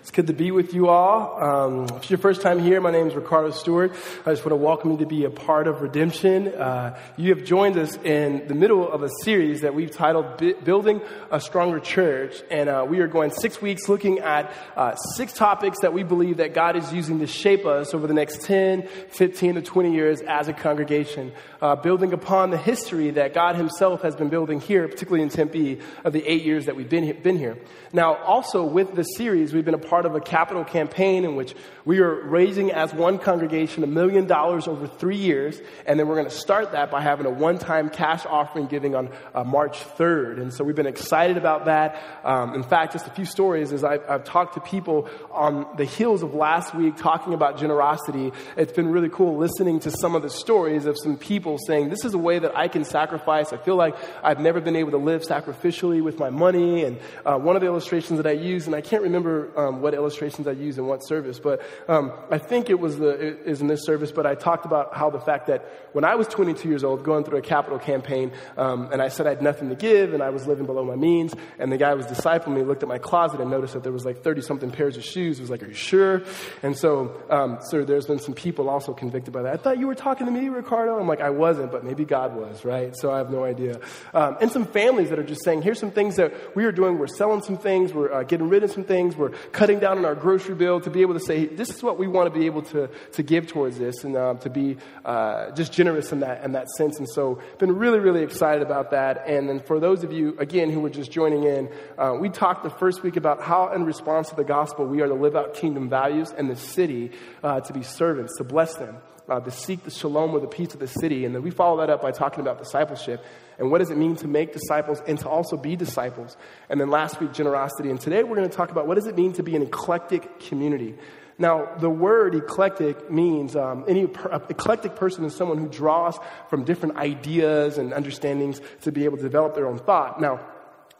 It's good to be with you all. Um, if it's your first time here, my name is Ricardo Stewart. I just want to welcome you to be a part of Redemption. Uh, you have joined us in the middle of a series that we've titled Building a Stronger Church. And uh, we are going six weeks looking at uh, six topics that we believe that God is using to shape us over the next 10, 15 to 20 years as a congregation. Uh, building upon the history that God himself has been building here, particularly in Tempe, of the eight years that we've been, been here. Now, also with this series, we've been a part of a capital campaign in which we are raising as one congregation a million dollars over three years, and then we're going to start that by having a one-time cash offering giving on uh, March 3rd. And so we've been excited about that. Um, in fact, just a few stories as I've, I've talked to people on the heels of last week talking about generosity. It's been really cool listening to some of the stories of some people saying, this is a way that I can sacrifice. I feel like I've never been able to live sacrificially with my money. And uh, one of the illustrations that I use, and I can't remember um, what illustrations I use in what service, but um, I think it was the it is in this service. But I talked about how the fact that when I was 22 years old, going through a capital campaign, um, and I said I had nothing to give, and I was living below my means, and the guy was discipling me, looked at my closet and noticed that there was like 30 something pairs of shoes. He was like, "Are you sure?" And so, um, sir, there's been some people also convicted by that. I thought you were talking to me, Ricardo. I'm like, I wasn't, but maybe God was, right? So I have no idea. Um, and some families that are just saying, here's some things that we are doing. We're selling some things. We're uh, getting rid of some things. We're cutting down on our grocery bill to be able to say, this is what we want to be able to, to give towards this and um, to be uh, just generous in that, in that sense. And so, been really, really excited about that. And then for those of you, again, who were just joining in, uh, we talked the first week about how, in response to the gospel, we are to live out kingdom values in the city uh, to be servants, to bless them. Uh, to seek the shalom or the peace of the city. And then we follow that up by talking about discipleship and what does it mean to make disciples and to also be disciples. And then last week, generosity. And today we're going to talk about what does it mean to be an eclectic community. Now, the word eclectic means um, any per, eclectic person is someone who draws from different ideas and understandings to be able to develop their own thought. Now,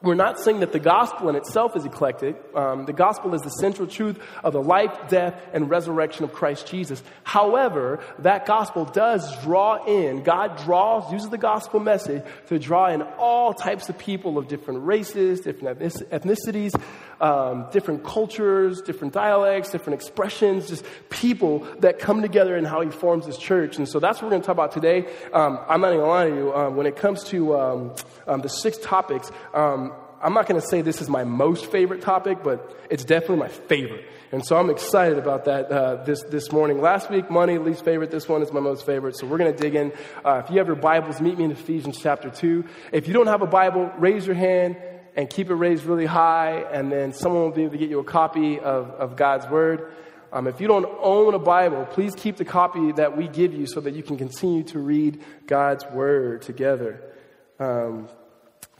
we're not saying that the gospel in itself is eclectic. Um, the gospel is the central truth of the life, death, and resurrection of Christ Jesus. However, that gospel does draw in, God draws, uses the gospel message to draw in all types of people of different races, different ethnicities, um, different cultures, different dialects, different expressions, just people that come together in how he forms his church. And so that's what we're going to talk about today. Um, I'm not going to lie to you. Um, when it comes to um, um, the six topics, um, I'm not going to say this is my most favorite topic, but it's definitely my favorite. And so I'm excited about that uh, this, this morning. Last week, money, least favorite. This one is my most favorite. So we're going to dig in. Uh, if you have your Bibles, meet me in Ephesians chapter 2. If you don't have a Bible, raise your hand and keep it raised really high, and then someone will be able to get you a copy of, of God's Word. Um, if you don't own a Bible, please keep the copy that we give you so that you can continue to read God's Word together. Um,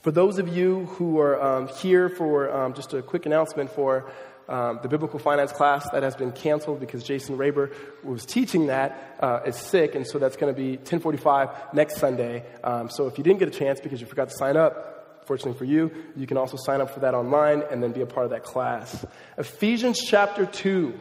for those of you who are um, here for um, just a quick announcement for um, the biblical finance class that has been canceled because Jason Raber was teaching that uh, is sick, and so that's going to be 10:45 next Sunday. Um, so if you didn't get a chance because you forgot to sign up, Fortunately for you, you can also sign up for that online and then be a part of that class. Ephesians chapter 2.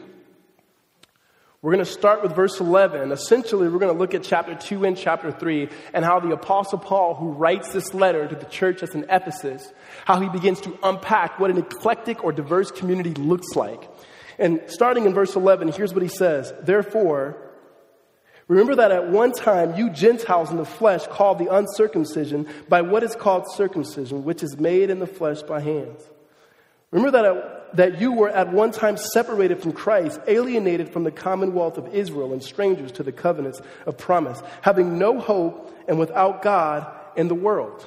We're going to start with verse 11. Essentially, we're going to look at chapter 2 and chapter 3 and how the apostle Paul, who writes this letter to the church that's in Ephesus, how he begins to unpack what an eclectic or diverse community looks like. And starting in verse 11, here's what he says. Therefore, Remember that at one time you Gentiles in the flesh called the uncircumcision by what is called circumcision, which is made in the flesh by hands. Remember that, at, that you were at one time separated from Christ, alienated from the commonwealth of Israel, and strangers to the covenants of promise, having no hope and without God in the world.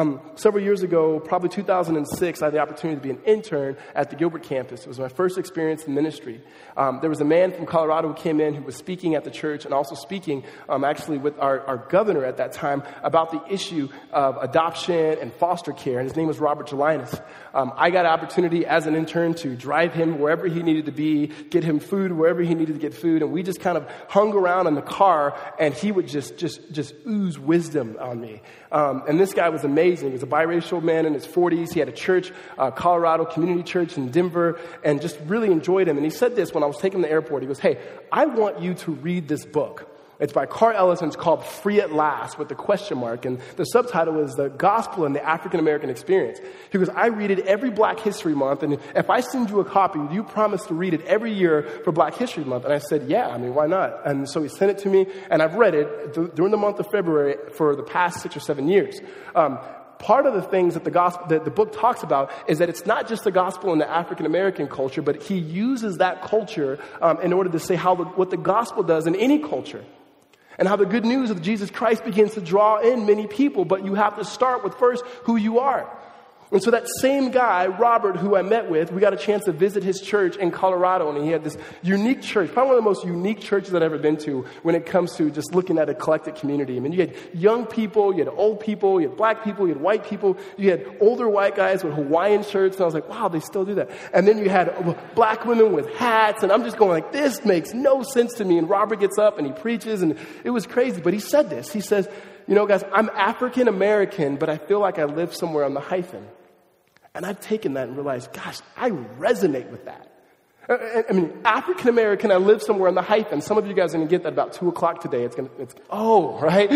Um, several years ago, probably 2006, I had the opportunity to be an intern at the Gilbert campus. It was my first experience in ministry. Um, there was a man from Colorado who came in who was speaking at the church and also speaking um, actually with our, our, governor at that time about the issue of adoption and foster care. And his name was Robert Gelinas. Um, I got an opportunity as an intern to drive him wherever he needed to be, get him food wherever he needed to get food. And we just kind of hung around in the car and he would just, just, just ooze wisdom on me. Um, and this guy was amazing. He was a biracial man in his 40s. He had a church, uh, Colorado Community Church in Denver, and just really enjoyed him. And he said this when I was taking him to the airport. He goes, Hey, I want you to read this book. It's by Carl Ellison. it's called Free at Last with the question mark. And the subtitle is The Gospel and the African American Experience. He goes, I read it every Black History Month. And if I send you a copy, you promise to read it every year for Black History Month. And I said, Yeah, I mean, why not? And so he sent it to me and I've read it th- during the month of February for the past six or seven years. Um, part of the things that the gospel that the book talks about is that it's not just the gospel in the african american culture but he uses that culture um, in order to say how the, what the gospel does in any culture and how the good news of Jesus Christ begins to draw in many people, but you have to start with first who you are. And so that same guy, Robert, who I met with, we got a chance to visit his church in Colorado, and he had this unique church, probably one of the most unique churches I've ever been to when it comes to just looking at a eclectic community. I mean, you had young people, you had old people, you had black people, you had white people, you had older white guys with Hawaiian shirts, and I was like, wow, they still do that. And then you had black women with hats, and I'm just going like, this makes no sense to me. And Robert gets up and he preaches, and it was crazy. But he said this. He says, you know, guys, I'm African American, but I feel like I live somewhere on the hyphen. And I've taken that and realized, gosh, I resonate with that. I mean, African American, I live somewhere in the hyphen. Some of you guys are going to get that about 2 o'clock today. It's going to, it's, oh, right?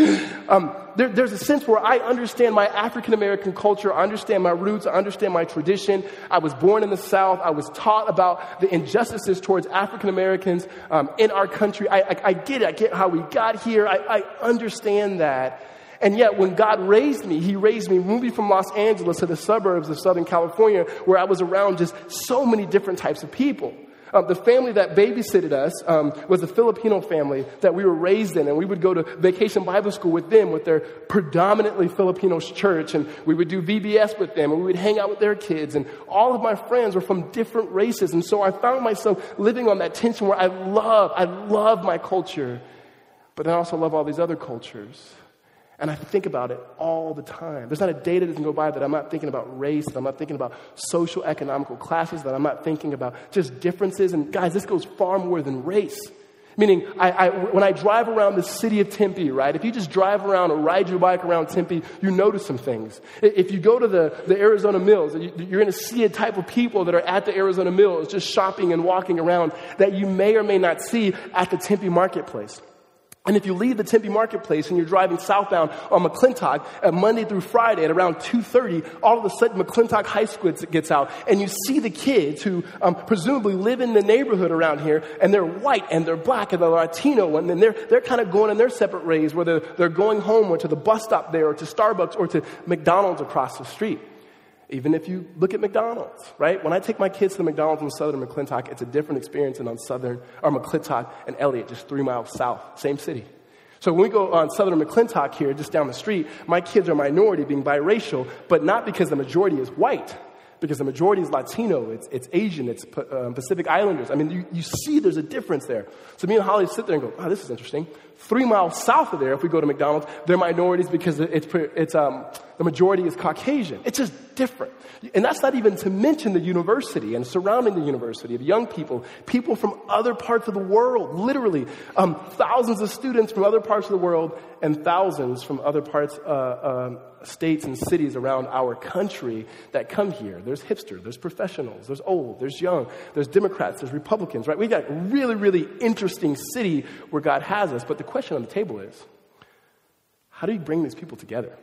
Um, there, there's a sense where I understand my African American culture. I understand my roots. I understand my tradition. I was born in the South. I was taught about the injustices towards African Americans um, in our country. I, I, I, get it. I get how we got here. I, I understand that. And yet, when God raised me, He raised me moving from Los Angeles to the suburbs of Southern California, where I was around just so many different types of people. Um, the family that babysitted us um, was a Filipino family that we were raised in, and we would go to vacation Bible school with them, with their predominantly Filipino church, and we would do VBS with them, and we would hang out with their kids, and all of my friends were from different races, and so I found myself living on that tension where I love, I love my culture, but I also love all these other cultures. And I think about it all the time. There's not a day that doesn't go by that I'm not thinking about race, that I'm not thinking about social economical classes, that I'm not thinking about just differences. And guys, this goes far more than race. Meaning, I, I, when I drive around the city of Tempe, right, if you just drive around or ride your bike around Tempe, you notice some things. If you go to the, the Arizona Mills, you're going to see a type of people that are at the Arizona Mills just shopping and walking around that you may or may not see at the Tempe marketplace. And if you leave the Tempe Marketplace and you're driving southbound on McClintock at Monday through Friday at around 2.30, all of a sudden McClintock High School gets out and you see the kids who um, presumably live in the neighborhood around here and they're white and they're black and they're Latino and then they're, they're kind of going in their separate ways whether they're going home or to the bus stop there or to Starbucks or to McDonald's across the street. Even if you look at McDonald's, right? When I take my kids to the McDonald's in Southern McClintock, it's a different experience than on Southern, or McClintock and Elliot, just three miles south, same city. So when we go on Southern McClintock here, just down the street, my kids are minority, being biracial, but not because the majority is white because the majority is Latino, it's, it's Asian, it's uh, Pacific Islanders. I mean, you, you see there's a difference there. So me and Holly sit there and go, oh, this is interesting. Three miles south of there, if we go to McDonald's, they're minorities because it's, it's, um, the majority is Caucasian. It's just different. And that's not even to mention the university and surrounding the university of young people, people from other parts of the world, literally um, thousands of students from other parts of the world and thousands from other parts, uh, uh, states and cities around our country that come here. There's hipsters, there's professionals, there's old, there's young, there's Democrats, there's Republicans, right? We got really, really interesting city where God has us. But the question on the table is, how do you bring these people together?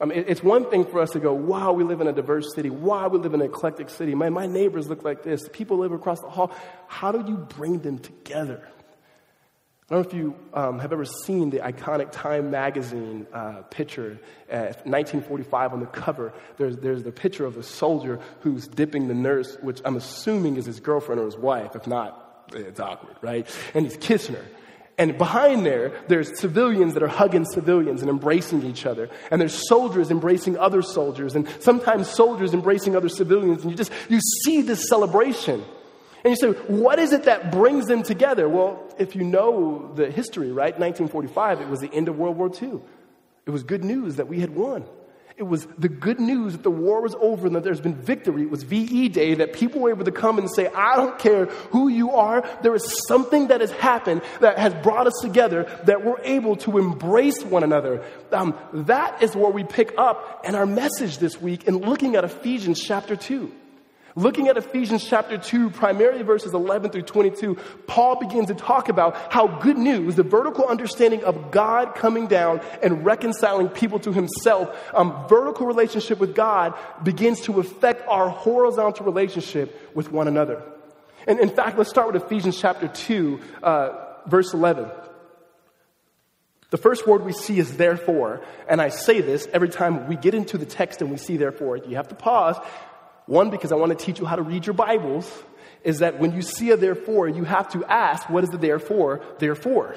I mean, it's one thing for us to go, wow, we live in a diverse city. Wow, we live in an eclectic city. Man, my neighbors look like this. People live across the hall. How do you bring them together? I don't know if you um, have ever seen the iconic Time magazine uh, picture, uh, 1945 on the cover. There's, there's the picture of a soldier who's dipping the nurse, which I'm assuming is his girlfriend or his wife. If not, it's awkward, right? And he's kissing her. And behind there, there's civilians that are hugging civilians and embracing each other. And there's soldiers embracing other soldiers. And sometimes soldiers embracing other civilians. And you just, you see this celebration. And you say, what is it that brings them together? Well, if you know the history, right? 1945, it was the end of World War II. It was good news that we had won. It was the good news that the war was over and that there's been victory. It was VE Day that people were able to come and say, I don't care who you are. There is something that has happened that has brought us together that we're able to embrace one another. Um, that is where we pick up in our message this week in looking at Ephesians chapter 2. Looking at Ephesians chapter 2, primarily verses 11 through 22, Paul begins to talk about how good news, the vertical understanding of God coming down and reconciling people to himself, um, vertical relationship with God begins to affect our horizontal relationship with one another. And in fact, let's start with Ephesians chapter 2, uh, verse 11. The first word we see is therefore, and I say this every time we get into the text and we see therefore. You have to pause. One, because I want to teach you how to read your Bibles, is that when you see a therefore, you have to ask, what is the therefore? Therefore.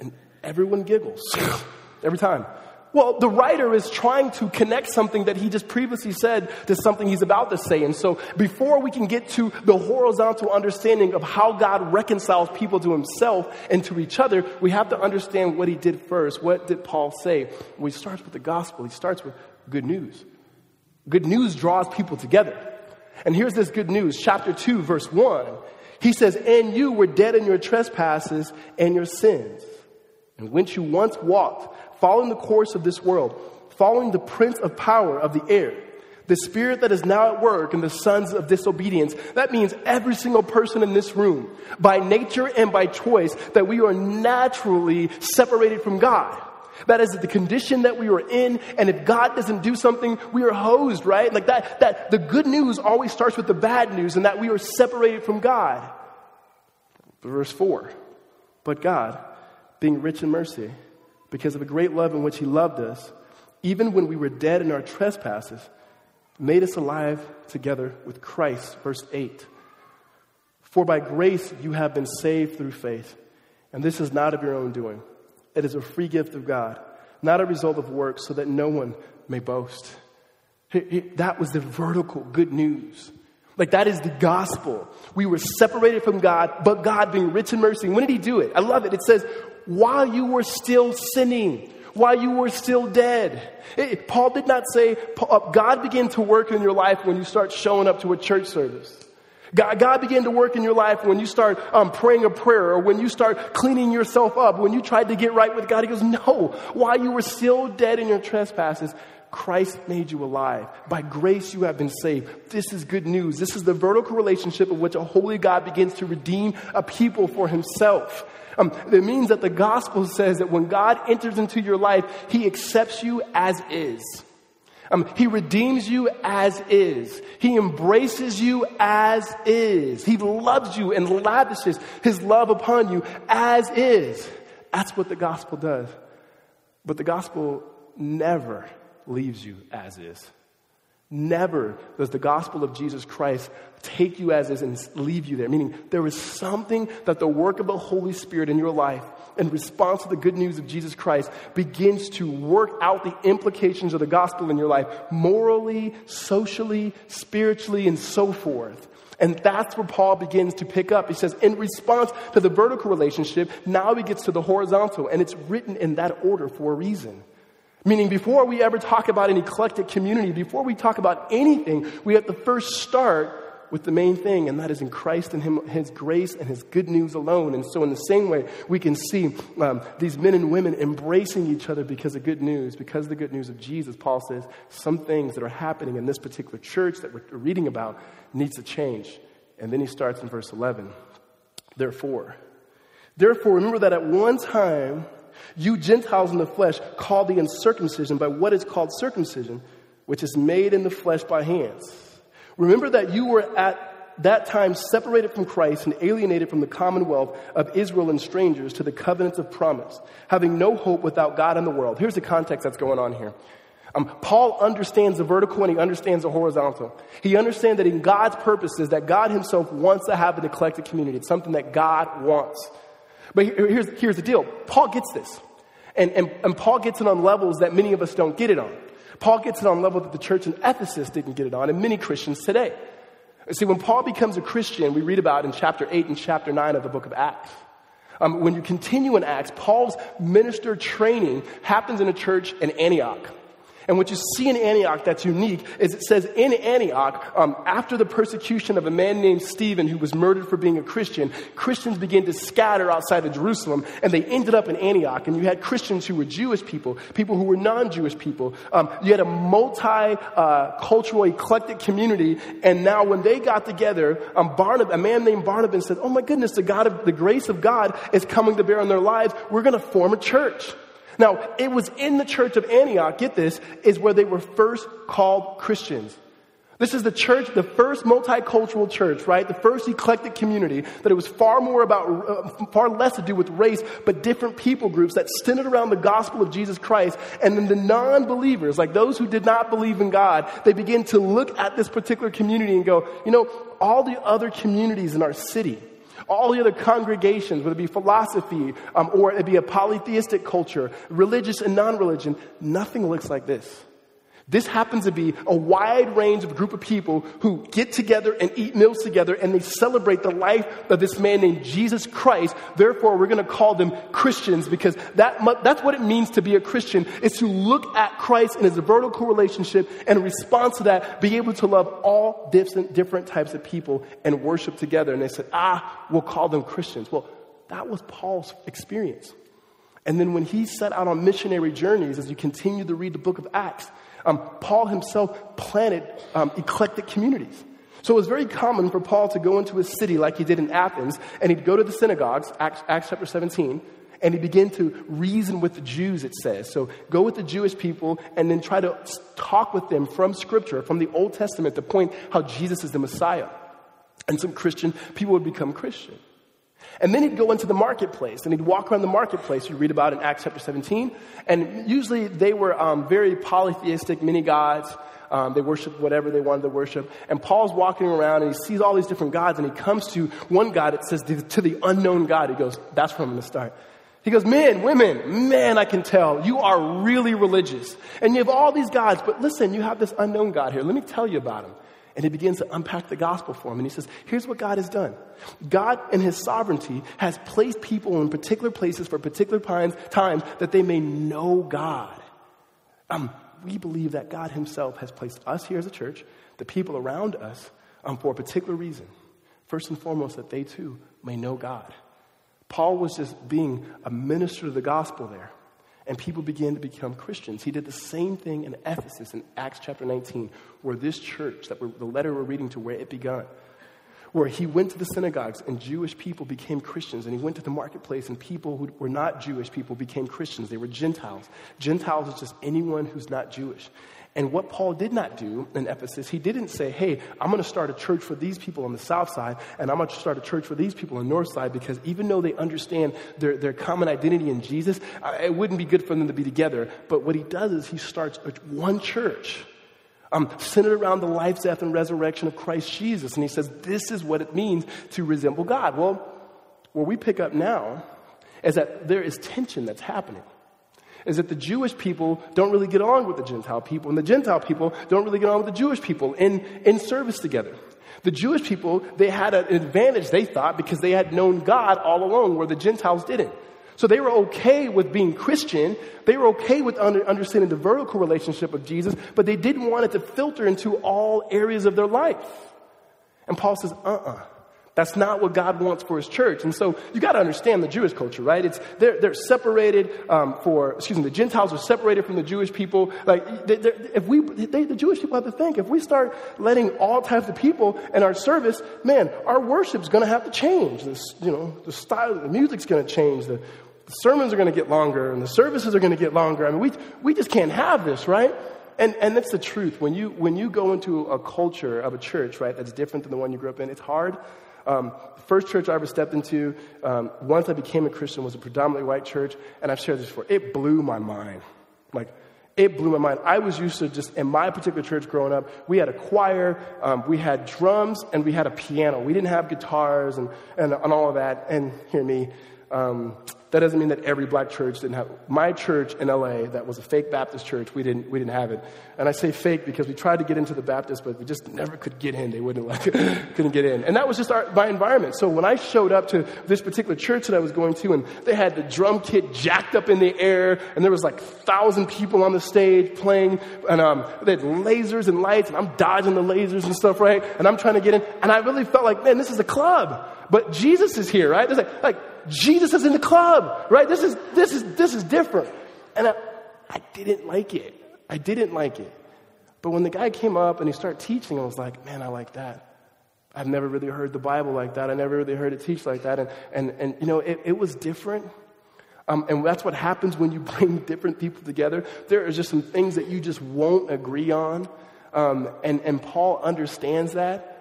And everyone giggles every time. Well, the writer is trying to connect something that he just previously said to something he's about to say. And so before we can get to the horizontal understanding of how God reconciles people to himself and to each other, we have to understand what he did first. What did Paul say? Well, he starts with the gospel. He starts with good news. Good news draws people together. And here's this good news, chapter 2, verse 1. He says, And you were dead in your trespasses and your sins, And which you once walked following the course of this world, following the prince of power of the air, the spirit that is now at work in the sons of disobedience. That means every single person in this room, by nature and by choice, that we are naturally separated from God. That is the condition that we are in, and if God doesn't do something, we are hosed, right? Like that, that the good news always starts with the bad news, and that we are separated from God. Verse 4 But God, being rich in mercy, because of the great love in which He loved us, even when we were dead in our trespasses, made us alive together with Christ. Verse 8. For by grace you have been saved through faith, and this is not of your own doing. It is a free gift of God, not a result of works, so that no one may boast. That was the vertical good news. Like that is the gospel. We were separated from God, but God being rich in mercy. When did he do it? I love it. It says, while you were still sinning, while you were still dead. It, Paul did not say, uh, God began to work in your life when you start showing up to a church service. God, God began to work in your life when you start um, praying a prayer or when you start cleaning yourself up, when you tried to get right with God. He goes, No, while you were still dead in your trespasses, Christ made you alive. By grace, you have been saved. This is good news. This is the vertical relationship of which a holy God begins to redeem a people for himself. Um, it means that the gospel says that when God enters into your life, he accepts you as is. Um, he redeems you as is. He embraces you as is. He loves you and lavishes his love upon you as is. That's what the gospel does. But the gospel never leaves you as is. Never does the gospel of Jesus Christ take you as is and leave you there. Meaning, there is something that the work of the Holy Spirit in your life, in response to the good news of Jesus Christ, begins to work out the implications of the gospel in your life morally, socially, spiritually, and so forth. And that's where Paul begins to pick up. He says, in response to the vertical relationship, now he gets to the horizontal, and it's written in that order for a reason. Meaning, before we ever talk about an eclectic community, before we talk about anything, we have to first start with the main thing, and that is in Christ and him, His grace and His good news alone. And so, in the same way, we can see um, these men and women embracing each other because of good news, because of the good news of Jesus. Paul says some things that are happening in this particular church that we're reading about needs to change. And then he starts in verse 11. Therefore, therefore, remember that at one time, you Gentiles in the flesh call the uncircumcision by what is called circumcision, which is made in the flesh by hands. Remember that you were at that time separated from Christ and alienated from the commonwealth of Israel and strangers to the covenants of promise, having no hope without God in the world. Here's the context that's going on here. Um, Paul understands the vertical and he understands the horizontal. He understands that in God's purposes, that God himself wants to have an eclectic community. It's something that God wants. But here's, here's the deal Paul gets this. And, and, and Paul gets it on levels that many of us don't get it on. Paul gets it on level that the church in Ephesus didn't get it on, and many Christians today. See, when Paul becomes a Christian, we read about in chapter 8 and chapter 9 of the book of Acts. Um, when you continue in Acts, Paul's minister training happens in a church in Antioch. And what you see in Antioch that's unique is it says in Antioch, um, after the persecution of a man named Stephen who was murdered for being a Christian, Christians began to scatter outside of Jerusalem and they ended up in Antioch. And you had Christians who were Jewish people, people who were non Jewish people. Um, you had a multi uh, cultural, eclectic community. And now when they got together, um, Barnabas, a man named Barnabas said, Oh my goodness, the, God of, the grace of God is coming to bear on their lives. We're going to form a church. Now, it was in the church of Antioch, get this, is where they were first called Christians. This is the church, the first multicultural church, right? The first eclectic community that it was far more about, uh, far less to do with race, but different people groups that centered around the gospel of Jesus Christ. And then the non-believers, like those who did not believe in God, they begin to look at this particular community and go, you know, all the other communities in our city, all the other congregations, whether it be philosophy um, or it be a polytheistic culture, religious and non religion, nothing looks like this. This happens to be a wide range of group of people who get together and eat meals together and they celebrate the life of this man named Jesus Christ. Therefore, we're going to call them Christians because that, that's what it means to be a Christian is to look at Christ in his vertical relationship and in response to that, be able to love all different, different types of people and worship together. And they said, ah, we'll call them Christians. Well, that was Paul's experience. And then when he set out on missionary journeys, as you continue to read the book of Acts, um, Paul himself planted um, eclectic communities. So it was very common for Paul to go into a city like he did in Athens, and he'd go to the synagogues, Acts, Acts chapter 17, and he began to reason with the Jews, it says. So go with the Jewish people and then try to talk with them from Scripture, from the Old Testament, to point how Jesus is the Messiah. And some Christian people would become Christian. And then he'd go into the marketplace and he'd walk around the marketplace. You read about in Acts chapter 17. And usually they were um, very polytheistic, many gods. Um, they worshiped whatever they wanted to worship. And Paul's walking around and he sees all these different gods and he comes to one God. It says to the unknown God. He goes, that's where I'm going to start. He goes, men, women, man, I can tell you are really religious. And you have all these gods, but listen, you have this unknown God here. Let me tell you about him. And he begins to unpack the gospel for him. And he says, here's what God has done. God, in his sovereignty, has placed people in particular places for particular times, that they may know God. Um, we believe that God himself has placed us here as a church, the people around us, um, for a particular reason. First and foremost, that they too may know God. Paul was just being a minister of the gospel there and people began to become Christians. He did the same thing in Ephesus in Acts chapter 19, where this church, that the letter we're reading to, where it began, where he went to the synagogues and Jewish people became Christians, and he went to the marketplace and people who were not Jewish people became Christians. They were Gentiles. Gentiles is just anyone who's not Jewish. And what Paul did not do in Ephesus, he didn't say, hey, I'm going to start a church for these people on the south side, and I'm going to start a church for these people on the north side, because even though they understand their, their common identity in Jesus, it wouldn't be good for them to be together. But what he does is he starts one church. Um, centered around the life, death, and resurrection of Christ Jesus. And he says, This is what it means to resemble God. Well, where we pick up now is that there is tension that's happening is that the Jewish people don't really get on with the Gentile people, and the Gentile people don't really get on with the Jewish people in, in service together. The Jewish people, they had an advantage, they thought, because they had known God all along, where the Gentiles didn't. So they were okay with being Christian. They were okay with under, understanding the vertical relationship of Jesus, but they didn't want it to filter into all areas of their life. And Paul says, uh uh-uh. uh that's not what God wants for His church. And so you got to understand the Jewish culture, right? It's they're, they're separated um, for excuse me. The Gentiles are separated from the Jewish people. Like if we, they, the Jewish people have to think if we start letting all types of people in our service, man, our worship's going to have to change. This, you know, the style, the music's going to change. The, the sermons are going to get longer, and the services are going to get longer. I mean, we we just can't have this, right? and, and that's the truth. When you, when you go into a culture of a church, right, that's different than the one you grew up in, it's hard um, the first church I ever stepped into, um, once I became a Christian, was a predominantly white church, and I've shared this before. It blew my mind. Like, it blew my mind. I was used to just, in my particular church growing up, we had a choir, um, we had drums, and we had a piano. We didn't have guitars and, and, and all of that. And hear me, um, That doesn't mean that every black church didn't have. My church in LA, that was a fake Baptist church, we didn't, we didn't have it. And I say fake because we tried to get into the Baptist, but we just never could get in. They wouldn't let, couldn't get in. And that was just our, my environment. So when I showed up to this particular church that I was going to, and they had the drum kit jacked up in the air, and there was like thousand people on the stage playing, and um, they had lasers and lights, and I'm dodging the lasers and stuff, right? And I'm trying to get in, and I really felt like, man, this is a club. But Jesus is here, right? It's like, like Jesus is in the club, right? This is, this is, this is different. And I, I didn't like it. I didn't like it. But when the guy came up and he started teaching, I was like, man, I like that. I've never really heard the Bible like that. I never really heard it teach like that. And, and, and you know, it, it was different. Um, and that's what happens when you bring different people together. There are just some things that you just won't agree on. Um, and, and Paul understands that.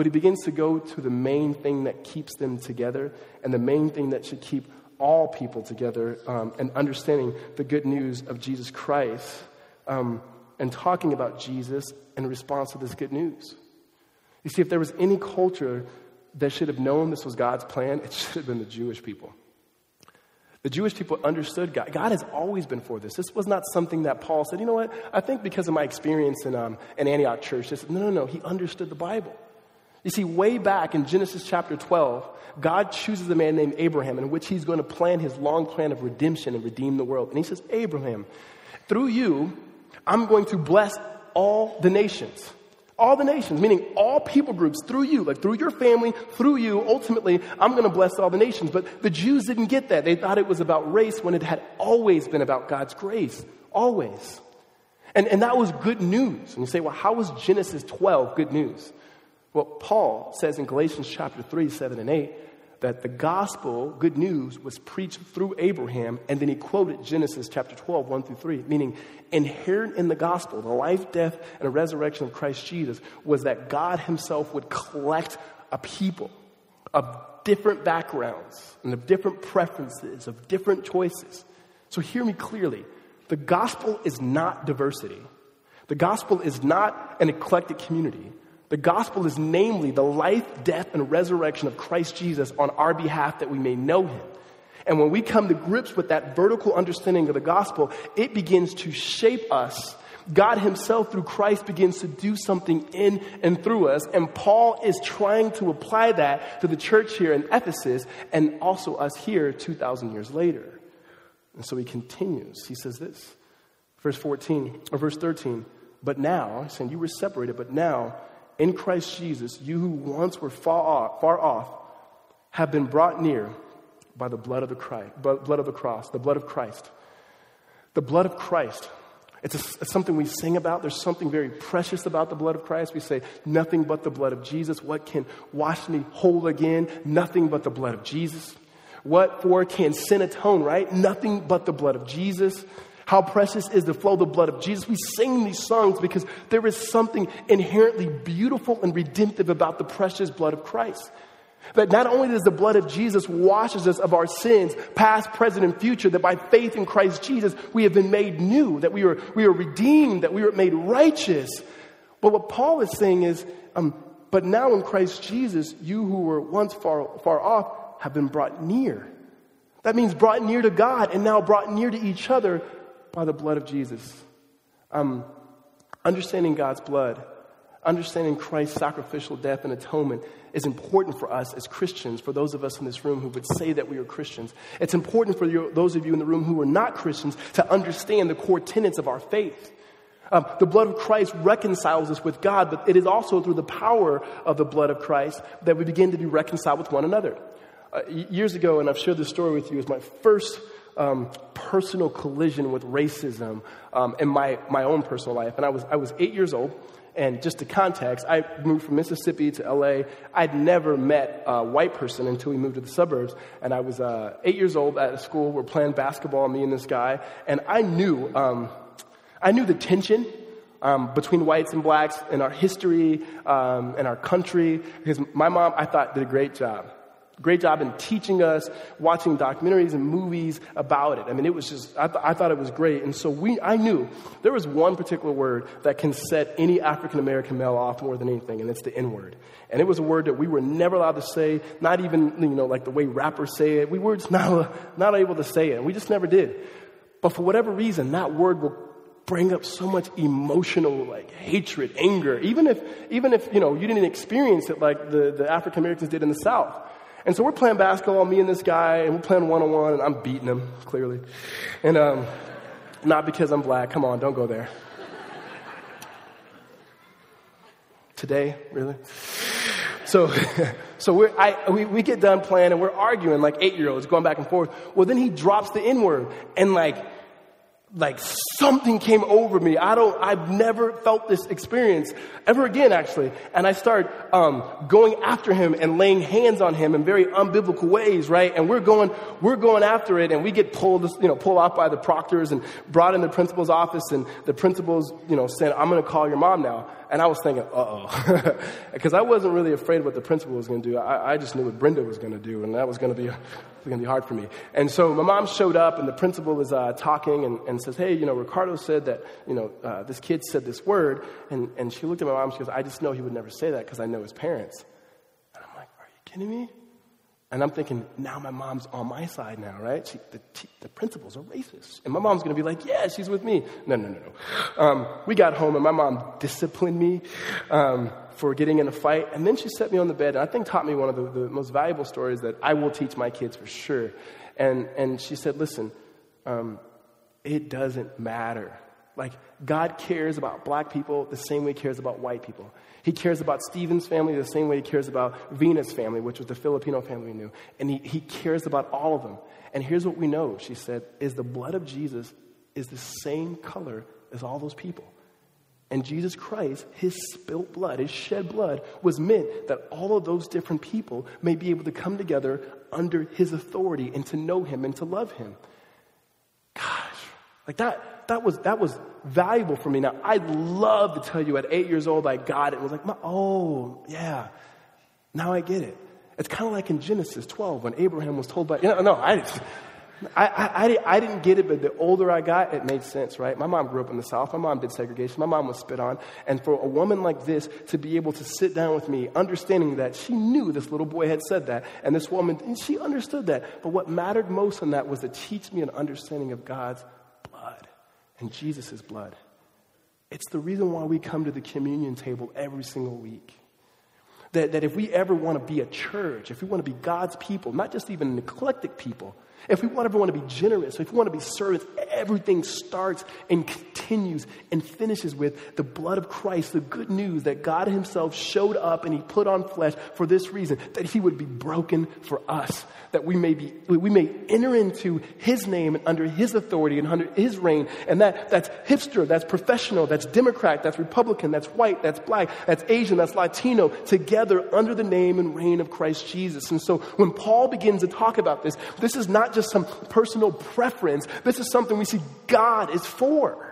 But he begins to go to the main thing that keeps them together and the main thing that should keep all people together um, and understanding the good news of Jesus Christ um, and talking about Jesus in response to this good news. You see, if there was any culture that should have known this was God's plan, it should have been the Jewish people. The Jewish people understood God. God has always been for this. This was not something that Paul said, you know what, I think because of my experience in, um, in Antioch church, this, no, no, no, he understood the Bible. You see, way back in Genesis chapter 12, God chooses a man named Abraham in which he's going to plan his long plan of redemption and redeem the world. And he says, Abraham, through you, I'm going to bless all the nations. All the nations, meaning all people groups through you, like through your family, through you, ultimately, I'm going to bless all the nations. But the Jews didn't get that. They thought it was about race when it had always been about God's grace. Always. And, and that was good news. And you say, well, how was Genesis 12 good news? Well, Paul says in Galatians chapter 3, 7, and 8 that the gospel, good news, was preached through Abraham, and then he quoted Genesis chapter 12, 1 through 3, meaning inherent in the gospel, the life, death, and resurrection of Christ Jesus, was that God himself would collect a people of different backgrounds and of different preferences, of different choices. So hear me clearly. The gospel is not diversity. The gospel is not an eclectic community. The gospel is namely the life, death, and resurrection of Christ Jesus on our behalf that we may know him. And when we come to grips with that vertical understanding of the gospel, it begins to shape us. God Himself, through Christ, begins to do something in and through us. And Paul is trying to apply that to the church here in Ephesus and also us here 2,000 years later. And so he continues. He says this, verse 14, or verse 13. But now, saying you were separated, but now in Christ Jesus, you who once were far off, far off have been brought near by the blood of the, Christ, blood of the cross, the blood of Christ. The blood of Christ. It's, a, it's, something we sing about. There's something very precious about the blood of Christ. We say, nothing but the blood of Jesus. What can wash me whole again? Nothing but the blood of Jesus. What for can sin atone, right? Nothing but the blood of Jesus. How precious is the flow of the blood of Jesus. We sing these songs because there is something inherently beautiful and redemptive about the precious blood of Christ. That not only does the blood of Jesus washes us of our sins, past, present, and future, that by faith in Christ Jesus, we have been made new, that we are, we are redeemed, that we are made righteous. But what Paul is saying is, um, but now in Christ Jesus, you who were once far, far off have been brought near. That means brought near to God and now brought near to each other by the blood of Jesus. Um, understanding God's blood, understanding Christ's sacrificial death and atonement is important for us as Christians, for those of us in this room who would say that we are Christians. It's important for those of you in the room who are not Christians to understand the core tenets of our faith. Um, the blood of Christ reconciles us with God, but it is also through the power of the blood of Christ that we begin to be reconciled with one another. Uh, years ago, and I've shared this story with you, is my first um, personal collision with racism um, in my, my own personal life. And I was, I was eight years old. And just to context, I moved from Mississippi to LA. I'd never met a white person until we moved to the suburbs. And I was uh, eight years old at a school. We're playing basketball, me and this guy. And I knew, um, I knew the tension um, between whites and blacks in our history um, our country. Because my mom, I thought, did a great job great job in teaching us, watching documentaries and movies about it. I mean, it was just, I, th- I thought it was great. And so we, I knew there was one particular word that can set any African American male off more than anything, and it's the N word. And it was a word that we were never allowed to say, not even, you know, like the way rappers say it. We were just not, not able to say it. We just never did. But for whatever reason, that word will bring up so much emotional like hatred, anger, even if even if you know you didn't experience it like the, the African Americans did in the South. And so we're playing basketball, me and this guy, and we're playing one on one, and I'm beating him, clearly. And um, not because I'm black. Come on, don't go there. Today, really? So, so we're, I, we, we get done playing and we're arguing like eight year olds, going back and forth. Well, then he drops the N word, and like like something came over me. I don't, I've never felt this experience ever again, actually. And I start um, going after him and laying hands on him in very unbiblical ways, right? And we're going, we're going after it, and we get pulled, you know, pulled off by the proctors and brought in the principal's office, and the principal's, you know, saying, "I'm going to call your mom now." And I was thinking, uh oh. Because I wasn't really afraid what the principal was going to do. I, I, just knew what Brenda was going to do, and that was going to be, going to be hard for me. And so my mom showed up, and the principal was uh, talking and, and says, Hey, you know, Ricardo said that, you know, uh, this kid said this word. And, and she looked at my mom, she goes, I just know he would never say that because I know his parents. And I'm like, Are you kidding me? And I'm thinking, now my mom's on my side now, right? She, the, the principals are racist. And my mom's going to be like, yeah, she's with me. No, no, no, no. Um, we got home and my mom disciplined me um, for getting in a fight. And then she set me on the bed and I think taught me one of the, the most valuable stories that I will teach my kids for sure. And, and she said, listen, um, it doesn't matter. Like, God cares about black people the same way he cares about white people. He cares about Stephen's family the same way he cares about Venus' family, which was the Filipino family we knew. And he, he cares about all of them. And here's what we know, she said, is the blood of Jesus is the same color as all those people. And Jesus Christ, his spilt blood, his shed blood, was meant that all of those different people may be able to come together under his authority and to know him and to love him. Gosh, like that, that was, that was valuable for me. Now, I'd love to tell you at eight years old I got it. It was like, oh, yeah, now I get it. It's kind of like in Genesis 12 when Abraham was told by, you know, no, I, I, I, I, didn't get it, but the older I got, it made sense, right? My mom grew up in the South. My mom did segregation. My mom was spit on. And for a woman like this to be able to sit down with me, understanding that she knew this little boy had said that, and this woman, and she understood that. But what mattered most in that was to teach me an understanding of God's and Jesus' blood. It's the reason why we come to the communion table every single week. That, that if we ever want to be a church, if we want to be God's people, not just even an eclectic people, if we want to be generous, if we want to be servants, everything starts and continues and finishes with the blood of Christ, the good news that God Himself showed up and He put on flesh for this reason, that He would be broken for us, that we may be, we may enter into His name and under His authority and under His reign. And that, that's hipster, that's professional, that's Democrat, that's Republican, that's white, that's black, that's Asian, that's Latino, together under the name and reign of Christ Jesus. And so when Paul begins to talk about this, this is not just some personal preference. This is something we see God is for.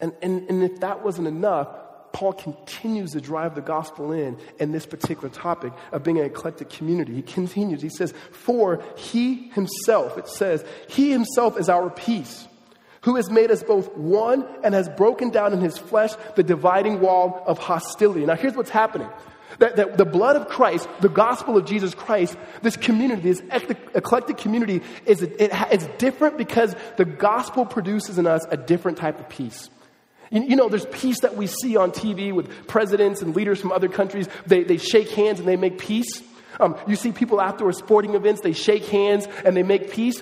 And, and, and if that wasn't enough, Paul continues to drive the gospel in in this particular topic of being an eclectic community. He continues, he says, For he himself, it says, he himself is our peace, who has made us both one and has broken down in his flesh the dividing wall of hostility. Now, here's what's happening. That, that, the blood of Christ, the gospel of Jesus Christ, this community, this eclectic community, is it, it's different because the gospel produces in us a different type of peace. You, know, there's peace that we see on TV with presidents and leaders from other countries. They, they shake hands and they make peace. Um, you see people after sporting events, they shake hands and they make peace.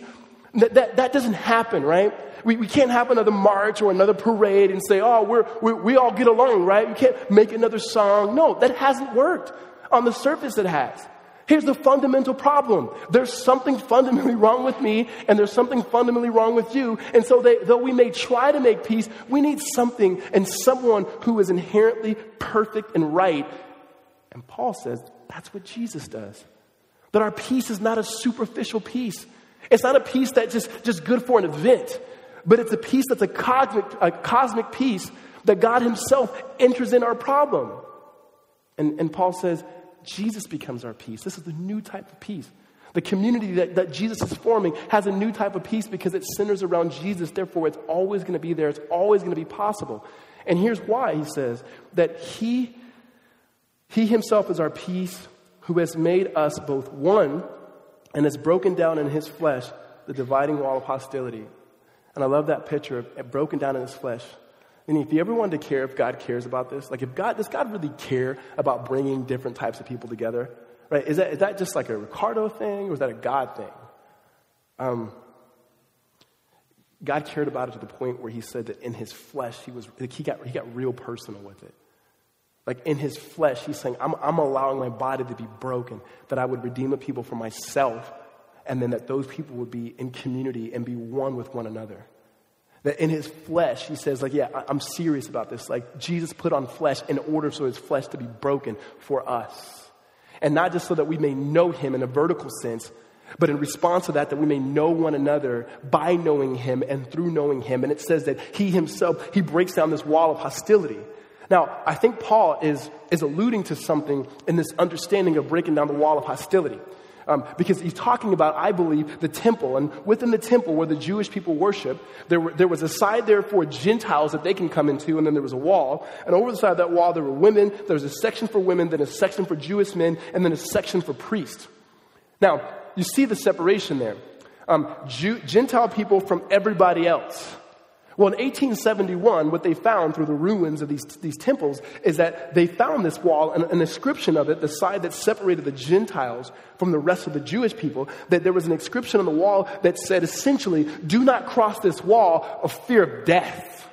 That, that, that doesn't happen, right? We, we can't have another march or another parade and say, oh, we're, we we all get along, right? We can't make another song. No, that hasn't worked. On the surface, it has. Here's the fundamental problem. There's something fundamentally wrong with me, and there's something fundamentally wrong with you. And so, they, though we may try to make peace, we need something and someone who is inherently perfect and right. And Paul says that's what Jesus does. That our peace is not a superficial peace. It's not a peace that's just, just good for an event but it's a peace that's a cosmic, a cosmic peace that God Himself enters in our problem. And, and Paul says, Jesus becomes our peace. This is the new type of peace. The community that, that Jesus is forming has a new type of peace because it centers around Jesus. Therefore, it's always going to be there. It's always going to be possible. And here's why he says that he, he himself is our peace who has made us both one and has broken down in his flesh the dividing wall of hostility. And I love that picture of broken down in his flesh. And if you ever wanted to care if God cares about this, like if God, does God really care about bringing different types of people together? Right? Is that, is that just like a Ricardo thing or is that a God thing? Um, God cared about it to the point where he said that in his flesh, he, was, like he, got, he got real personal with it. Like in his flesh, he's saying, I'm, I'm allowing my body to be broken, that I would redeem a people for myself, and then that those people would be in community and be one with one another. That in his flesh, he says, like, yeah, I'm serious about this. Like, Jesus put on flesh in order for his flesh to be broken for us. And not just so that we may know him in a vertical sense, but in response to that, that we may know one another by knowing him and through knowing him. And it says that he himself, he breaks down this wall of hostility. Now, I think Paul is, is alluding to something in this understanding of breaking down the wall of hostility. Um, because he's talking about, I believe, the temple. And within the temple where the Jewish people worship, there, were, there was a side there for Gentiles that they can come into, and then there was a wall. And over the side of that wall, there were women. There was a section for women, then a section for Jewish men, and then a section for priests. Now, you see the separation there. Um, Jew, Gentile people from everybody else. Well, in 1871, what they found through the ruins of these, these temples is that they found this wall, and an inscription of it, the side that separated the Gentiles from the rest of the Jewish people, that there was an inscription on the wall that said essentially, do not cross this wall of fear of death.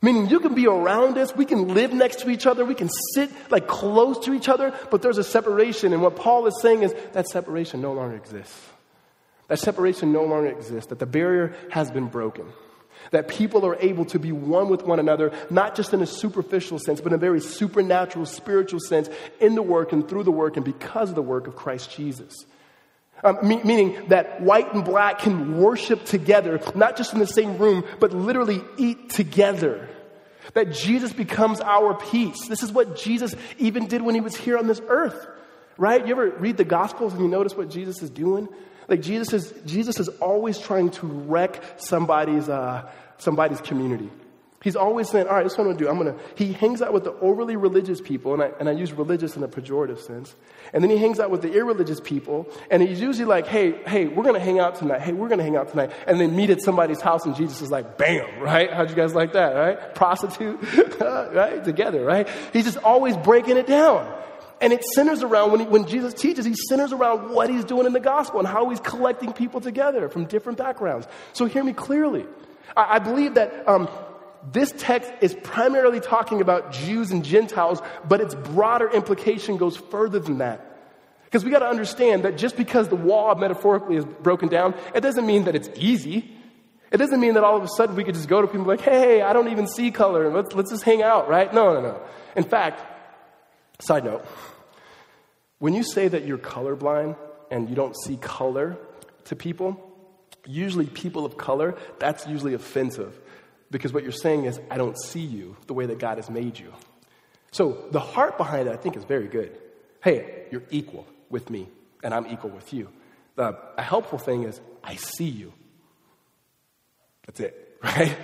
Meaning you can be around us, we can live next to each other, we can sit like close to each other, but there's a separation. And what Paul is saying is that separation no longer exists. That separation no longer exists, that the barrier has been broken. That people are able to be one with one another, not just in a superficial sense, but in a very supernatural, spiritual sense, in the work and through the work and because of the work of Christ Jesus. Um, me- meaning that white and black can worship together, not just in the same room, but literally eat together. That Jesus becomes our peace. This is what Jesus even did when he was here on this earth, right? You ever read the Gospels and you notice what Jesus is doing? Like Jesus is, Jesus is always trying to wreck somebody's, uh, somebody's community. He's always saying, all right, this is what I'm going to do. I'm going to, he hangs out with the overly religious people, and I, and I use religious in a pejorative sense. And then he hangs out with the irreligious people, and he's usually like, hey, hey, we're going to hang out tonight. Hey, we're going to hang out tonight. And then meet at somebody's house, and Jesus is like, bam, right? How'd you guys like that, right? Prostitute, right? Together, right? He's just always breaking it down. And it centers around, when, he, when Jesus teaches, he centers around what he's doing in the gospel and how he's collecting people together from different backgrounds. So hear me clearly. I, I believe that um, this text is primarily talking about Jews and Gentiles, but its broader implication goes further than that. Because we got to understand that just because the wall metaphorically is broken down, it doesn't mean that it's easy. It doesn't mean that all of a sudden we could just go to people like, hey, I don't even see color, let's, let's just hang out, right? No, no, no. In fact, Side note when you say that you're colorblind and you don't see color to people, usually people of color, that's usually offensive because what you're saying is, I don't see you the way that God has made you. So the heart behind it, I think, is very good. Hey, you're equal with me, and I'm equal with you. The, a helpful thing is, I see you. That's it, right?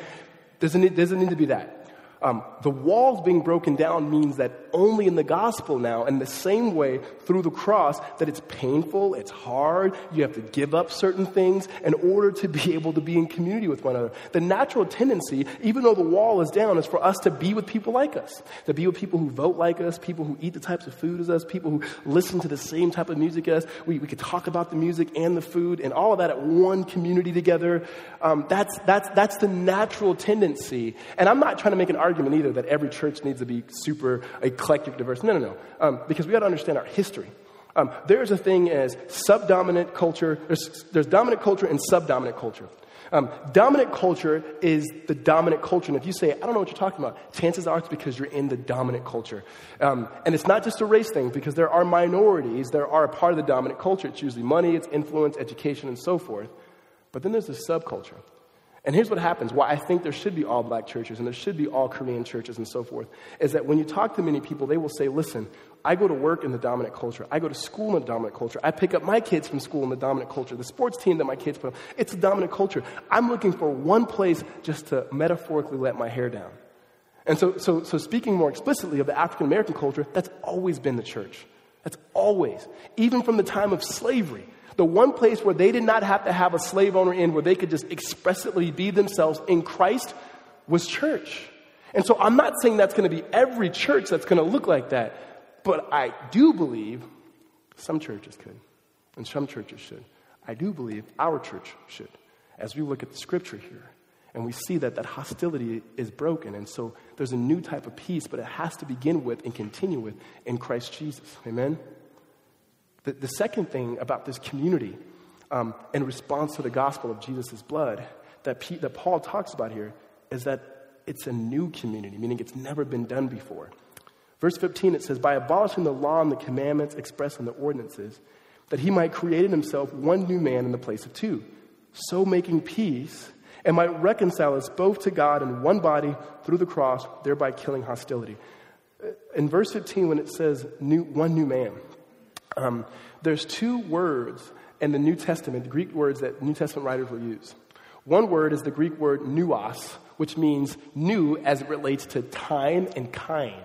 Doesn't it doesn't need to be that. Um, the walls being broken down means that only in the gospel now, in the same way through the cross, that it's painful, it's hard, you have to give up certain things in order to be able to be in community with one another. The natural tendency, even though the wall is down, is for us to be with people like us, to be with people who vote like us, people who eat the types of food as us, people who listen to the same type of music as us. We, we could talk about the music and the food and all of that at one community together. Um, that's, that's, that's the natural tendency. And I'm not trying to make an argument either that every church needs to be super eclectic, diverse. No, no, no. Um, because we got to understand our history. Um, there's a thing as subdominant culture, there's, there's dominant culture and subdominant culture. Um, dominant culture is the dominant culture. And if you say, I don't know what you're talking about, chances are it's because you're in the dominant culture. Um, and it's not just a race thing, because there are minorities that are a part of the dominant culture. It's usually money, it's influence, education, and so forth. But then there's the subculture. And here's what happens why I think there should be all black churches and there should be all Korean churches and so forth is that when you talk to many people, they will say, listen, I go to work in the dominant culture. I go to school in the dominant culture. I pick up my kids from school in the dominant culture. The sports team that my kids put on, it's a dominant culture. I'm looking for one place just to metaphorically let my hair down. And so, so, so speaking more explicitly of the African American culture, that's always been the church. That's always. Even from the time of slavery. The one place where they did not have to have a slave owner in, where they could just expressly be themselves in Christ, was church. And so I'm not saying that's going to be every church that's going to look like that, but I do believe some churches could, and some churches should. I do believe our church should, as we look at the scripture here. And we see that that hostility is broken. And so there's a new type of peace, but it has to begin with and continue with in Christ Jesus. Amen? The, the second thing about this community um, in response to the gospel of Jesus' blood that, P, that Paul talks about here is that it's a new community, meaning it's never been done before. Verse 15, it says, By abolishing the law and the commandments expressed in the ordinances, that he might create in himself one new man in the place of two, so making peace, and might reconcile us both to God in one body through the cross, thereby killing hostility. In verse 15, when it says new, one new man, um, there's two words in the New Testament, the Greek words that New Testament writers will use. One word is the Greek word neos, which means new as it relates to time and kind.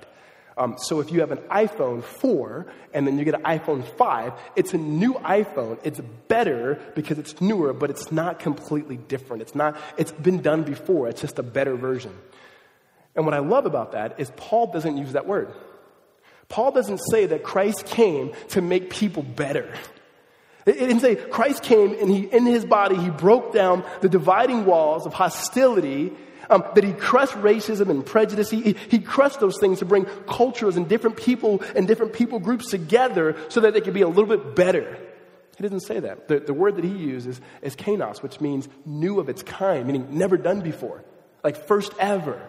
Um, so if you have an iPhone 4 and then you get an iPhone 5, it's a new iPhone. It's better because it's newer, but it's not completely different. It's not, it's been done before. It's just a better version. And what I love about that is Paul doesn't use that word. Paul doesn't say that Christ came to make people better. It didn't say Christ came and he, in his body, he broke down the dividing walls of hostility, um, that he crushed racism and prejudice. He, he crushed those things to bring cultures and different people and different people groups together so that they could be a little bit better. He doesn't say that. The, the word that he uses is kainos, which means new of its kind, meaning never done before, like first ever.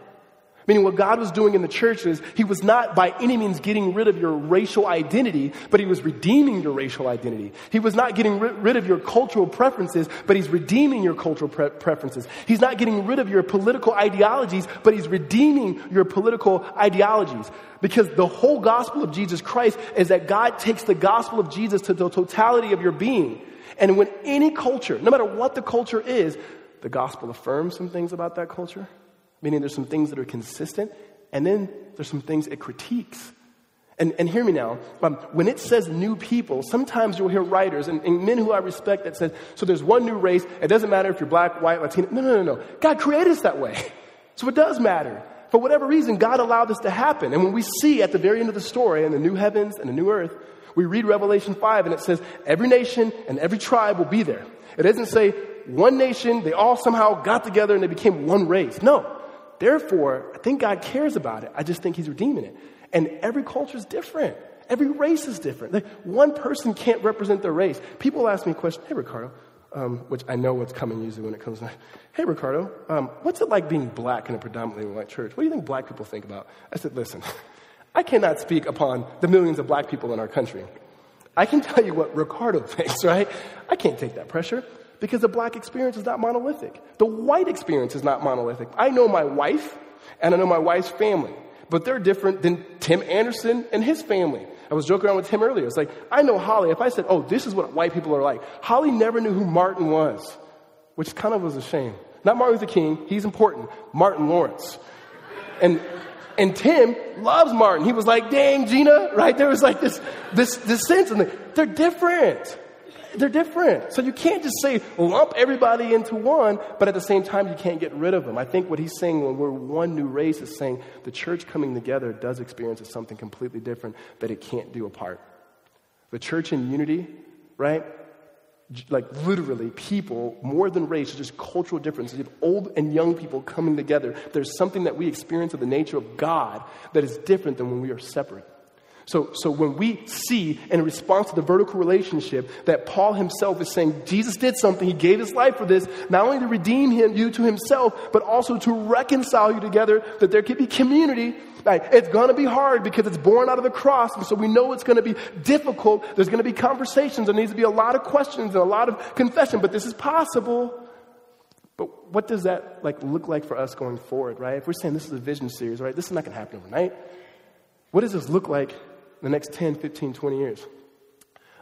Meaning, what God was doing in the church is He was not by any means getting rid of your racial identity, but He was redeeming your racial identity. He was not getting rid of your cultural preferences, but He's redeeming your cultural pre- preferences. He's not getting rid of your political ideologies, but He's redeeming your political ideologies. Because the whole gospel of Jesus Christ is that God takes the gospel of Jesus to the totality of your being. And when any culture, no matter what the culture is, the gospel affirms some things about that culture meaning there's some things that are consistent, and then there's some things it critiques. And, and hear me now, um, when it says new people, sometimes you'll hear writers and, and, men who I respect that says, so there's one new race, it doesn't matter if you're black, white, Latino. No, no, no, no. God created us that way. So it does matter. For whatever reason, God allowed this to happen. And when we see at the very end of the story, in the new heavens and the new earth, we read Revelation 5 and it says, every nation and every tribe will be there. It doesn't say one nation, they all somehow got together and they became one race. No. Therefore, I think God cares about it. I just think He's redeeming it. And every culture is different. Every race is different. Like one person can't represent their race. People ask me a question, hey, Ricardo, um, which I know what's coming usually when it comes to, hey, Ricardo, um, what's it like being black in a predominantly white church? What do you think black people think about? I said, listen, I cannot speak upon the millions of black people in our country. I can tell you what Ricardo thinks, right? I can't take that pressure because the black experience is not monolithic. The white experience is not monolithic. I know my wife and I know my wife's family, but they're different than Tim Anderson and his family. I was joking around with Tim earlier. It's like, I know Holly. If I said, oh, this is what white people are like, Holly never knew who Martin was, which kind of was a shame. Not Martin Luther King, he's important. Martin Lawrence. And and Tim loves Martin. He was like, dang, Gina, right? There was like this, this, this sense, and they're different they're different. So you can't just say lump everybody into one, but at the same time, you can't get rid of them. I think what he's saying when we're one new race is saying the church coming together does experience something completely different that it can't do apart. The church in unity, right? Like literally, people more than race, just cultural differences. You have old and young people coming together. There's something that we experience of the nature of God that is different than when we are separate. So, so when we see in response to the vertical relationship that Paul himself is saying Jesus did something, he gave his life for this, not only to redeem him, you to himself, but also to reconcile you together, that there could be community. Like, it's gonna be hard because it's born out of the cross, and so we know it's gonna be difficult. There's gonna be conversations, there needs to be a lot of questions and a lot of confession, but this is possible. But what does that like look like for us going forward, right? If we're saying this is a vision series, right? This is not going to happen overnight. What does this look like the next 10, 15, 20 years?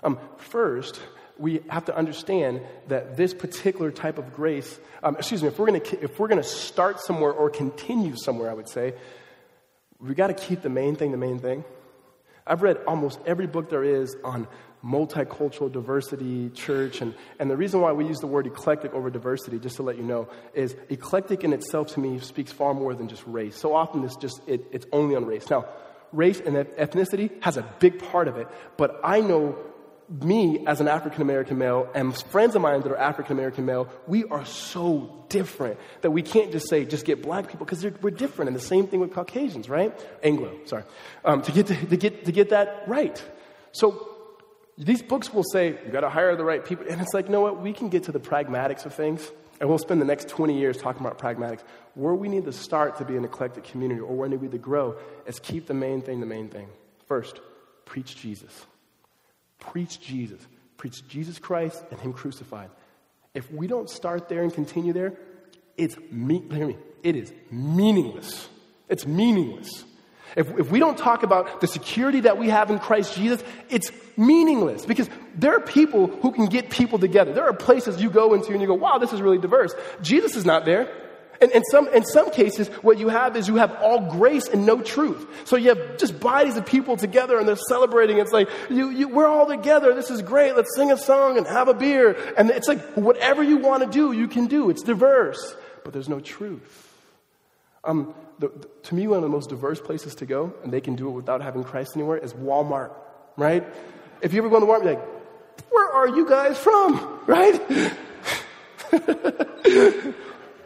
Um, first, we have to understand that this particular type of grace, um, excuse me, if we're going to if we're to start somewhere or continue somewhere, I would say, we got to keep the main thing the main thing. I've read almost every book there is on multicultural diversity church. And, and the reason why we use the word eclectic over diversity, just to let you know, is eclectic in itself to me speaks far more than just race. So often it's just, it, it's only on race. Now, race and ethnicity has a big part of it, but I know me as an African American male and friends of mine that are African American male, we are so different that we can't just say, just get black people, because we're different. And the same thing with Caucasians, right? Anglo, sorry. Um, to, get to, to, get, to get that right. So these books will say, you got to hire the right people. And it's like, you know what? We can get to the pragmatics of things. And we'll spend the next 20 years talking about pragmatics. Where we need to start to be an eclectic community or where we need to grow is keep the main thing the main thing. First, preach Jesus. Preach Jesus. Preach Jesus Christ and Him crucified. If we don't start there and continue there, it's me- hear me, it is meaningless. It's meaningless. If, if we don't talk about the security that we have in Christ Jesus, it's meaningless because there are people who can get people together. There are places you go into and you go, wow, this is really diverse. Jesus is not there. And in some, in some cases, what you have is you have all grace and no truth. So you have just bodies of people together and they're celebrating. It's like, you, you, we're all together. This is great. Let's sing a song and have a beer. And it's like, whatever you want to do, you can do. It's diverse, but there's no truth. Um, the, the, to me, one of the most diverse places to go, and they can do it without having Christ anywhere, is Walmart, right? If you ever go to Walmart, you're like, where are you guys from, right?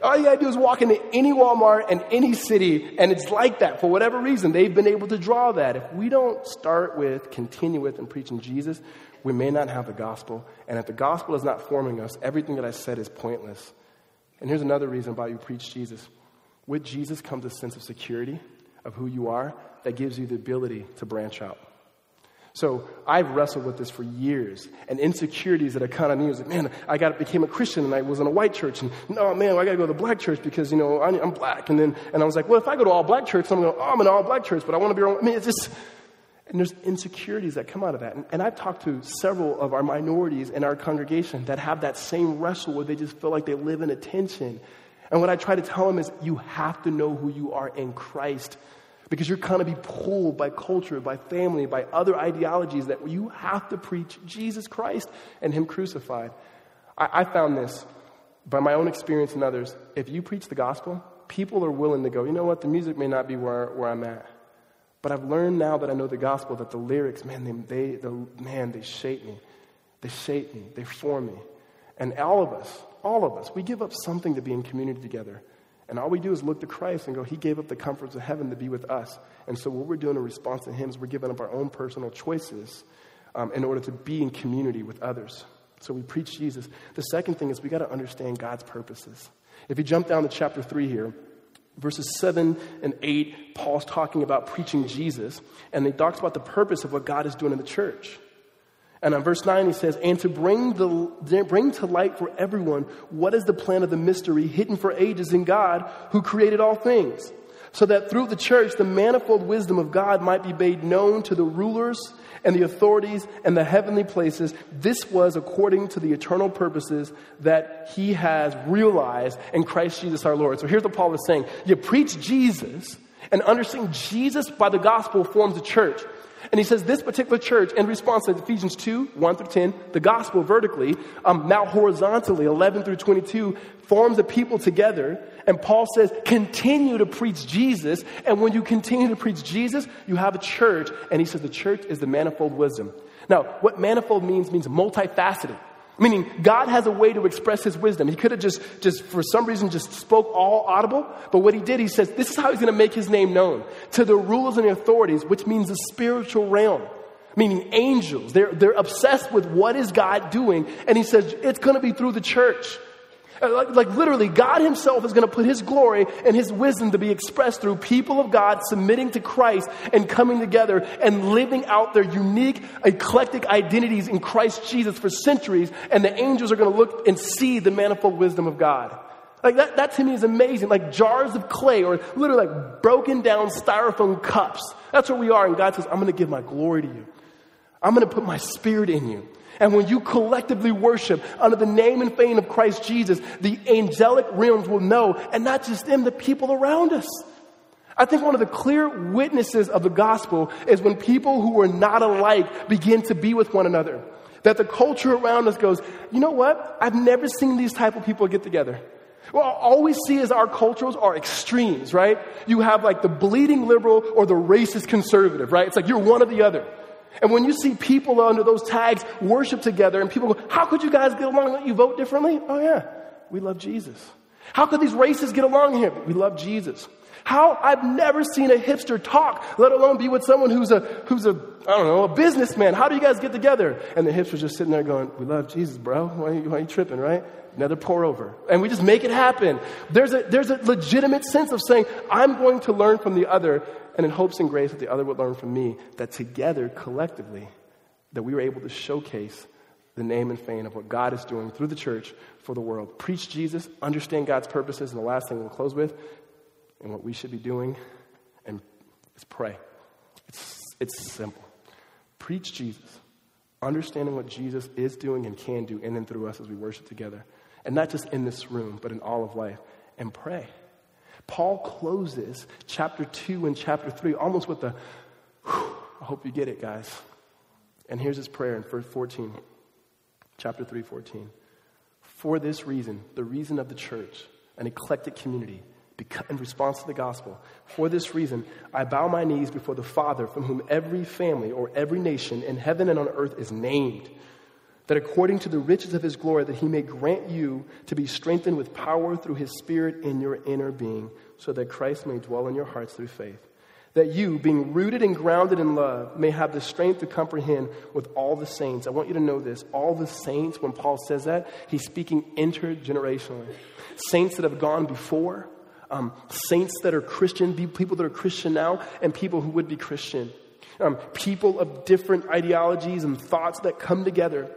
All you gotta do is walk into any Walmart in any city, and it's like that. For whatever reason, they've been able to draw that. If we don't start with, continue with, and preaching Jesus, we may not have the gospel. And if the gospel is not forming us, everything that I said is pointless. And here's another reason why you preach Jesus. With Jesus comes a sense of security of who you are that gives you the ability to branch out. So I've wrestled with this for years, and insecurities that I kind of knew was like, man, I got became a Christian and I was in a white church, and no, man, I got to go to the black church because you know I'm black, and then and I was like, well, if I go to all black church, I'm going, oh, I'm an all black church, but I want to be. Around. I mean, it's just, and there's insecurities that come out of that, and, and I've talked to several of our minorities in our congregation that have that same wrestle where they just feel like they live in a tension and what I try to tell them is you have to know who you are in Christ because you're going to be pulled by culture, by family, by other ideologies that you have to preach Jesus Christ and Him crucified. I, I found this by my own experience and others. If you preach the gospel, people are willing to go, you know what, the music may not be where, where I'm at. But I've learned now that I know the gospel that the lyrics, man, they, they the, man, they shape me. They shape me. They form me. And all of us, all of us, we give up something to be in community together. And all we do is look to Christ and go, He gave up the comforts of heaven to be with us. And so, what we're doing in response to Him is we're giving up our own personal choices um, in order to be in community with others. So, we preach Jesus. The second thing is we got to understand God's purposes. If you jump down to chapter 3 here, verses 7 and 8, Paul's talking about preaching Jesus, and he talks about the purpose of what God is doing in the church. And on verse 9, he says, And to bring, the, bring to light for everyone what is the plan of the mystery hidden for ages in God who created all things, so that through the church the manifold wisdom of God might be made known to the rulers and the authorities and the heavenly places. This was according to the eternal purposes that he has realized in Christ Jesus our Lord. So here's what Paul is saying You preach Jesus, and understanding Jesus by the gospel forms a church. And he says this particular church, in response to Ephesians 2, 1 through 10, the gospel vertically, um, now horizontally, 11 through 22, forms a people together. And Paul says, continue to preach Jesus. And when you continue to preach Jesus, you have a church. And he says the church is the manifold wisdom. Now, what manifold means, means multifaceted. Meaning, God has a way to express his wisdom. He could have just, just, for some reason, just spoke all audible. But what he did, he says, this is how he's going to make his name known to the rulers and the authorities, which means the spiritual realm. Meaning angels. They're, they're obsessed with what is God doing. And he says, it's going to be through the church. Like, like, literally, God Himself is going to put His glory and His wisdom to be expressed through people of God submitting to Christ and coming together and living out their unique, eclectic identities in Christ Jesus for centuries. And the angels are going to look and see the manifold wisdom of God. Like that, that to me is amazing. Like jars of clay or literally like broken down styrofoam cups. That's where we are. And God says, I'm going to give my glory to you. I'm going to put my spirit in you. And when you collectively worship under the name and fame of Christ Jesus, the angelic realms will know, and not just them, the people around us. I think one of the clear witnesses of the gospel is when people who are not alike begin to be with one another. That the culture around us goes, you know what? I've never seen these type of people get together. Well, all we see is our cultures are extremes, right? You have like the bleeding liberal or the racist conservative, right? It's like you're one or the other. And when you see people under those tags worship together and people go, how could you guys get along? Don't you vote differently? Oh yeah, we love Jesus. How could these races get along here? We love Jesus. How I've never seen a hipster talk, let alone be with someone who's a who's a I don't know a businessman. How do you guys get together? And the hipster's just sitting there going, "We love Jesus, bro. Why are you, why are you tripping, right?" Another pour over, and we just make it happen. There's a there's a legitimate sense of saying, "I'm going to learn from the other," and in hopes and grace that the other would learn from me. That together, collectively, that we were able to showcase the name and fame of what God is doing through the church for the world. Preach Jesus, understand God's purposes, and the last thing we'll close with and what we should be doing and is pray. It's, it's simple. Preach Jesus, understanding what Jesus is doing and can do in and through us as we worship together. And not just in this room, but in all of life. And pray. Paul closes chapter 2 and chapter 3 almost with the, I hope you get it, guys. And here's his prayer in verse 14, chapter 3, 14. For this reason, the reason of the church, an eclectic community, in response to the gospel. For this reason, I bow my knees before the Father, from whom every family or every nation in heaven and on earth is named, that according to the riches of his glory, that he may grant you to be strengthened with power through his Spirit in your inner being, so that Christ may dwell in your hearts through faith. That you, being rooted and grounded in love, may have the strength to comprehend with all the saints. I want you to know this. All the saints, when Paul says that, he's speaking intergenerationally. Saints that have gone before, um, saints that are Christian, people that are Christian now, and people who would be Christian. Um, people of different ideologies and thoughts that come together.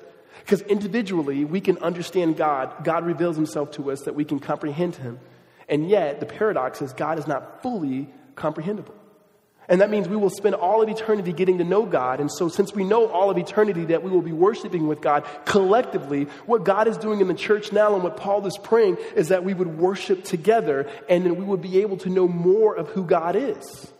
Because individually, we can understand God. God reveals himself to us that we can comprehend him. And yet, the paradox is God is not fully comprehensible. And that means we will spend all of eternity getting to know God. And so, since we know all of eternity that we will be worshiping with God collectively, what God is doing in the church now and what Paul is praying is that we would worship together and then we would be able to know more of who God is.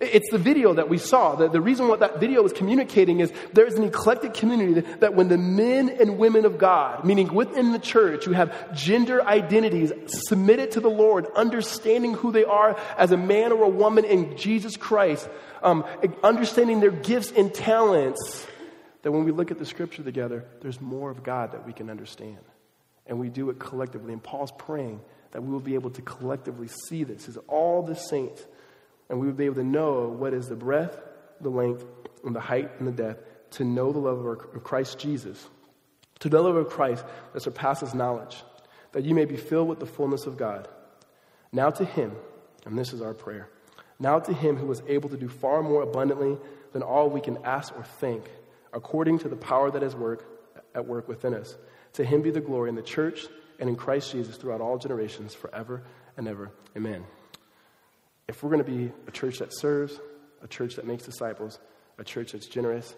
It's the video that we saw. The, the reason what that video is communicating is there's an eclectic community that, that when the men and women of God, meaning within the church, who have gender identities submitted to the Lord, understanding who they are as a man or a woman in Jesus Christ, um, understanding their gifts and talents, that when we look at the scripture together, there's more of God that we can understand. And we do it collectively. And Paul's praying that we will be able to collectively see this as all the saints and we would be able to know what is the breadth, the length, and the height and the depth, to know the love of Christ Jesus, to know the love of Christ that surpasses knowledge, that you may be filled with the fullness of God. Now to Him, and this is our prayer, now to Him who was able to do far more abundantly than all we can ask or think, according to the power that is work, at work within us. To Him be the glory in the church and in Christ Jesus throughout all generations, forever and ever. Amen. If we're going to be a church that serves, a church that makes disciples, a church that's generous,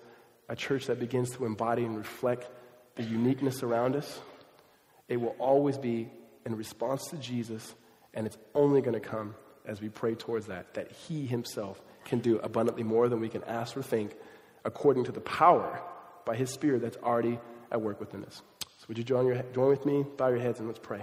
a church that begins to embody and reflect the uniqueness around us, it will always be in response to Jesus, and it's only going to come as we pray towards that, that He Himself can do abundantly more than we can ask or think, according to the power by His Spirit that's already at work within us. So, would you join, your, join with me? Bow your heads and let's pray.